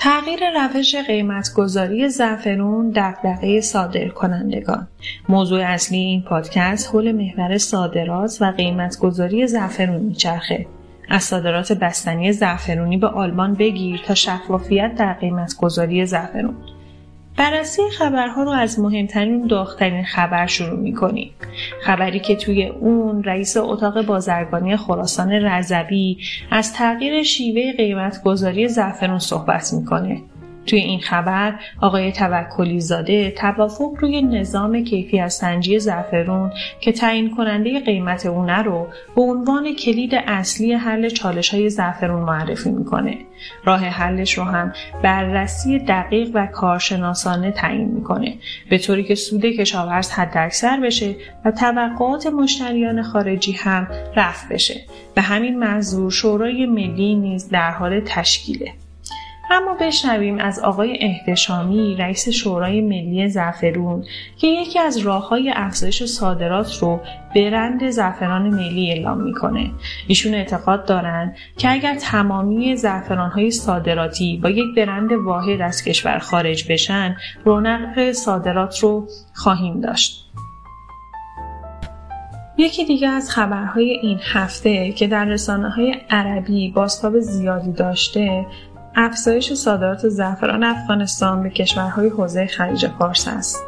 تغییر روش قیمتگذاری زعفرون دغدغه صادر کنندگان موضوع اصلی این پادکست حول محور صادرات و قیمتگذاری زعفرون میچرخه. از صادرات بستنی زعفرونی به آلمان بگیر تا شفافیت در قیمتگذاری زعفرون. بررسی خبرها رو از مهمترین داغترین خبر شروع می‌کنیم. خبری که توی اون رئیس اتاق بازرگانی خراسان رضوی از تغییر شیوه قیمتگذاری زعفرون صحبت می‌کنه. توی این خبر آقای توکلی زاده توافق روی نظام کیفیت سنجی زعفرون که تعیین کننده قیمت اونه رو به عنوان کلید اصلی حل چالش های زعفرون معرفی می‌کنه. راه حلش رو هم بررسی دقیق و کارشناسانه تعیین می‌کنه. به طوری که سود کشاورز حداکثر بشه و توقعات مشتریان خارجی هم رفع بشه. به همین منظور شورای ملی نیز در حال تشکیله. اما بشنویم از آقای احتشامی رئیس شورای ملی زعفرون که یکی از راه های افزایش صادرات رو برند زعفران ملی اعلام می‌کنه. ایشون اعتقاد دارند که اگر تمامی زعفران های صادراتی با یک برند واحد از کشور خارج بشن رونق صادرات رو خواهیم داشت. یکی دیگه از خبرهای این هفته که در رسانه های عربی باستاب زیادی داشته افزایش صادرات زعفران افغانستان به کشورهای حوزه خلیج فارس است.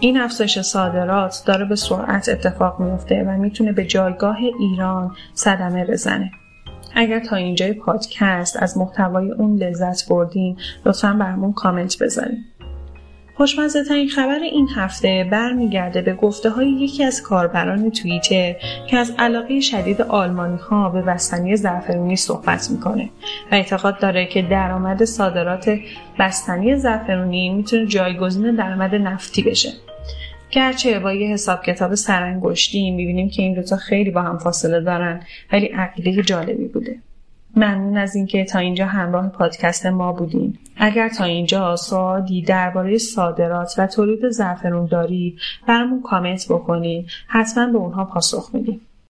این افزایش صادرات داره به سرعت اتفاق میفته و می‌تونه به جایگاه ایران صدمه بزنه. اگر تا اینجای پادکست از محتوای اون لذت بردین لطفا برامون کامنت بذارین. خوشمزه ترین خبر این هفته برمیگرده به گفته های یکی از کاربران توییتر که از علاقه شدید آلمانی ها به بستنی زعفرونی صحبت می‌کنه و اعتقاد داره که درآمد صادرات بستنی زعفرونی می‌تونه جایگزین درآمد نفتی بشه گرچه با یه حساب کتاب سرانگشتی می‌بینیم که این دوتا خیلی با هم فاصله دارن ولی عقیده جالبی بوده ممنون از اینکه تا اینجا همراه پادکست ما بودین. اگر تا اینجا سوالی درباره صادرات و تولید زعفرون دارید برامون کامنت بکنید حتما به اونها پاسخ میدیم.